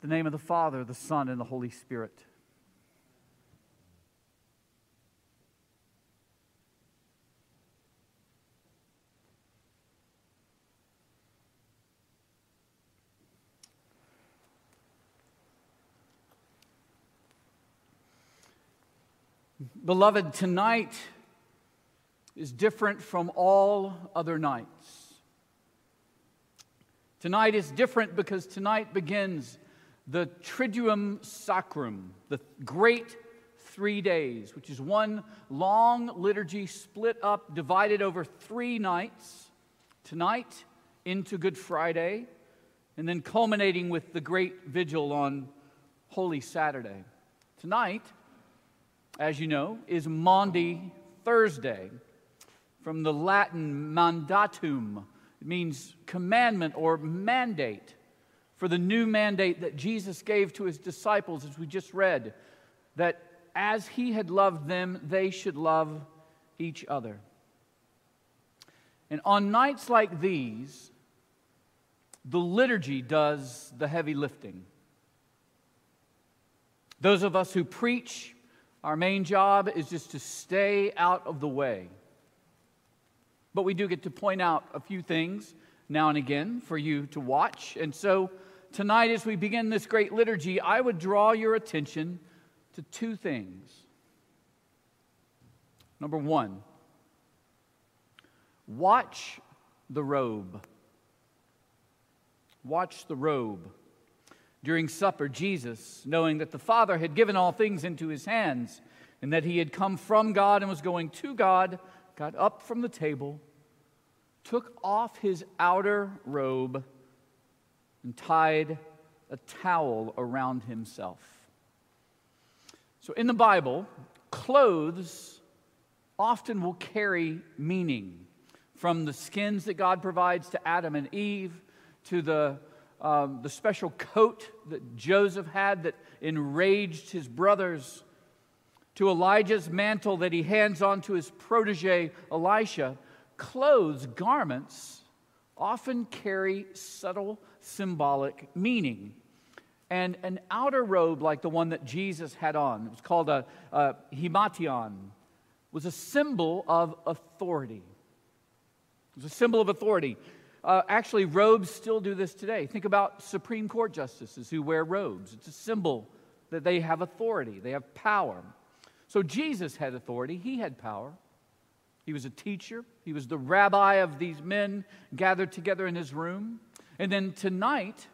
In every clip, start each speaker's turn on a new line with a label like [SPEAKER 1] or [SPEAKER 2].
[SPEAKER 1] the name of the Father, the Son, and the Holy Spirit. Beloved, tonight is different from all other nights. Tonight is different because tonight begins the Triduum Sacrum, the great three days, which is one long liturgy split up, divided over three nights. Tonight into Good Friday, and then culminating with the great vigil on Holy Saturday. Tonight, as you know, is Maundy Thursday, from the Latin mandatum. It means commandment or mandate for the new mandate that Jesus gave to his disciples, as we just read, that as he had loved them, they should love each other. And on nights like these, the liturgy does the heavy lifting. Those of us who preach, our main job is just to stay out of the way. But we do get to point out a few things now and again for you to watch. And so tonight, as we begin this great liturgy, I would draw your attention to two things. Number one, watch the robe. Watch the robe. During supper, Jesus, knowing that the Father had given all things into his hands and that he had come from God and was going to God, got up from the table, took off his outer robe, and tied a towel around himself. So in the Bible, clothes often will carry meaning from the skins that God provides to Adam and Eve to the, um, the special coat that Joseph had that enraged his brothers to Elijah's mantle that he hands on to his protege Elisha. Clothes, garments, often carry subtle symbolic meaning. And an outer robe like the one that Jesus had on, it was called a, a himation, was a symbol of authority. It was a symbol of authority. Uh, actually, robes still do this today. Think about Supreme Court justices who wear robes. It's a symbol that they have authority, they have power. So Jesus had authority, he had power. He was a teacher, he was the rabbi of these men gathered together in his room. And then tonight,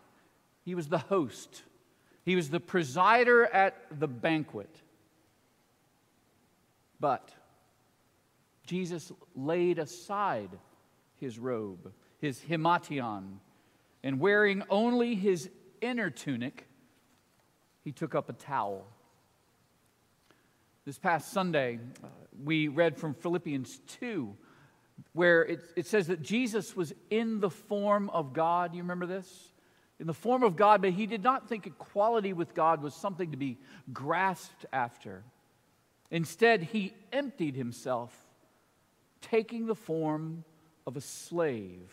[SPEAKER 1] he was the host, he was the presider at the banquet. But Jesus laid aside his robe, his himation, and wearing only his inner tunic, he took up a towel. This past Sunday, we read from Philippians 2 where it, it says that Jesus was in the form of God. You remember this? In the form of God, but he did not think equality with God was something to be grasped after. Instead, he emptied himself, taking the form of a slave.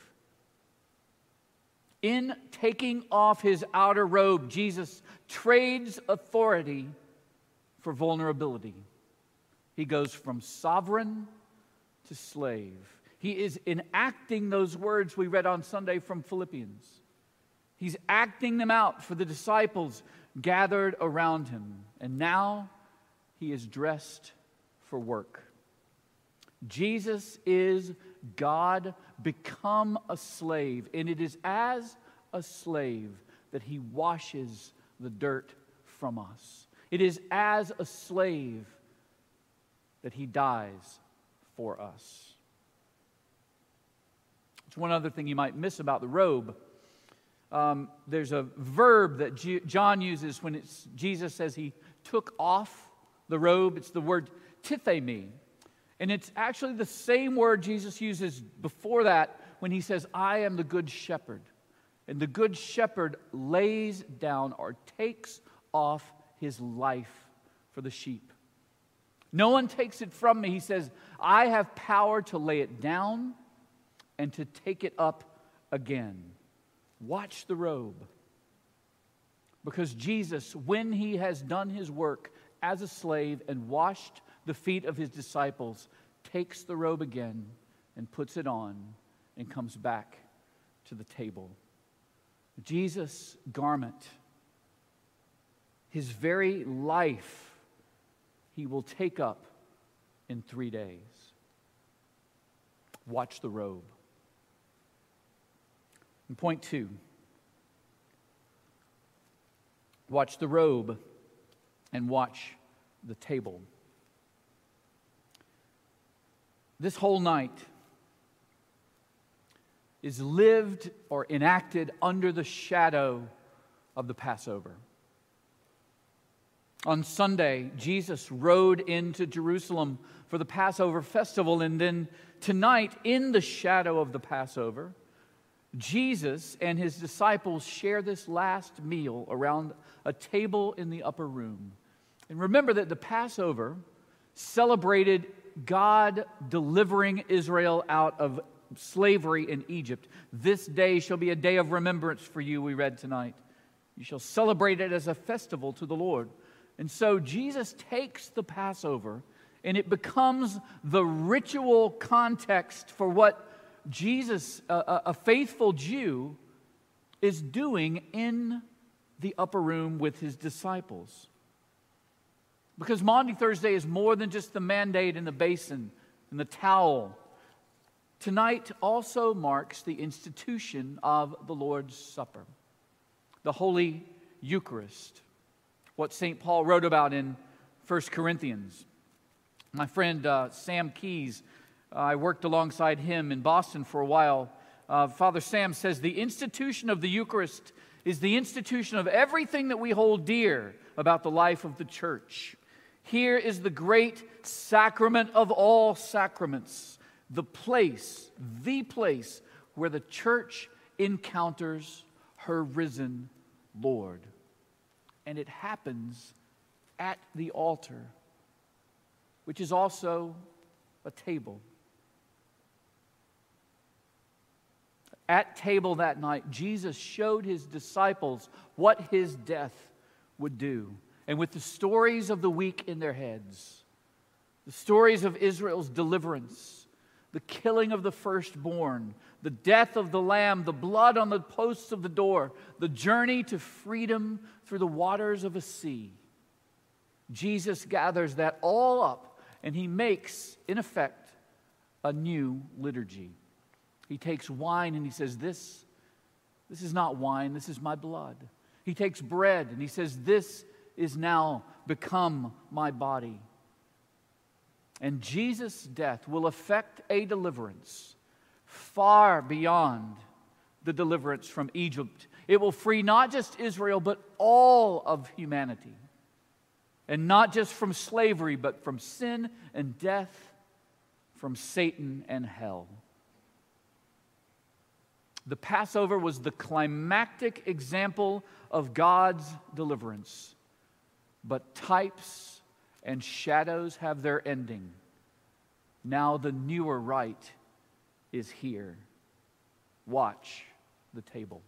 [SPEAKER 1] In taking off his outer robe, Jesus trades authority for vulnerability. He goes from sovereign to slave. He is enacting those words we read on Sunday from Philippians. He's acting them out for the disciples gathered around him. And now he is dressed for work. Jesus is God become a slave, and it is as a slave that he washes the dirt from us. It is as a slave that he dies for us. It's one other thing you might miss about the robe. Um, there's a verb that G- John uses when it's, Jesus says he took off the robe. It's the word tithemi. And it's actually the same word Jesus uses before that when he says, I am the good shepherd. And the good shepherd lays down or takes off his life for the sheep. No one takes it from me. He says, I have power to lay it down and to take it up again. Watch the robe. Because Jesus, when he has done his work as a slave and washed the feet of his disciples, takes the robe again and puts it on and comes back to the table. Jesus' garment, his very life, he will take up in three days. Watch the robe. And point two watch the robe and watch the table. This whole night is lived or enacted under the shadow of the Passover. On Sunday, Jesus rode into Jerusalem for the Passover festival, and then tonight, in the shadow of the Passover, Jesus and his disciples share this last meal around a table in the upper room. And remember that the Passover celebrated God delivering Israel out of slavery in Egypt. This day shall be a day of remembrance for you, we read tonight. You shall celebrate it as a festival to the Lord. And so Jesus takes the Passover and it becomes the ritual context for what Jesus, a, a faithful Jew, is doing in the upper room with his disciples. Because Maundy Thursday is more than just the mandate and the basin and the towel. Tonight also marks the institution of the Lord's Supper, the Holy Eucharist, what St. Paul wrote about in 1 Corinthians. My friend uh, Sam Keys uh, I worked alongside him in Boston for a while. Uh, Father Sam says the institution of the Eucharist is the institution of everything that we hold dear about the life of the church. Here is the great sacrament of all sacraments, the place, the place where the church encounters her risen Lord. And it happens at the altar, which is also a table. At table that night, Jesus showed his disciples what his death would do. And with the stories of the week in their heads, the stories of Israel's deliverance, the killing of the firstborn, the death of the lamb, the blood on the posts of the door, the journey to freedom through the waters of a sea, Jesus gathers that all up and he makes, in effect, a new liturgy. He takes wine and he says, This, this is not wine, this is my blood. He takes bread and he says, This is now become my body. And Jesus' death will effect a deliverance far beyond the deliverance from Egypt. It will free not just Israel, but all of humanity. And not just from slavery, but from sin and death, from Satan and hell. The Passover was the climactic example of God's deliverance. But types and shadows have their ending. Now the newer rite is here. Watch the table.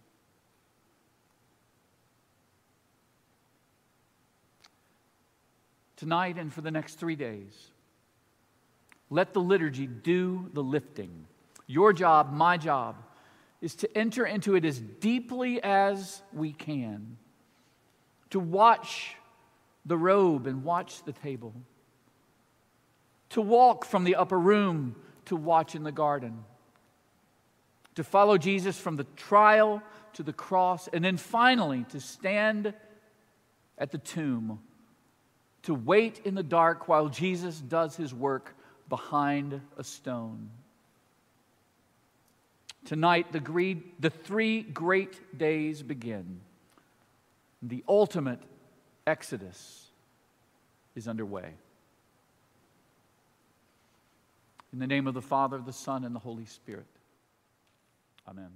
[SPEAKER 1] Tonight and for the next three days, let the liturgy do the lifting. Your job, my job, is to enter into it as deeply as we can, to watch the robe and watch the table, to walk from the upper room to watch in the garden, to follow Jesus from the trial to the cross, and then finally to stand at the tomb, to wait in the dark while Jesus does his work behind a stone. Tonight, the, greed, the three great days begin. The ultimate exodus is underway. In the name of the Father, the Son, and the Holy Spirit. Amen.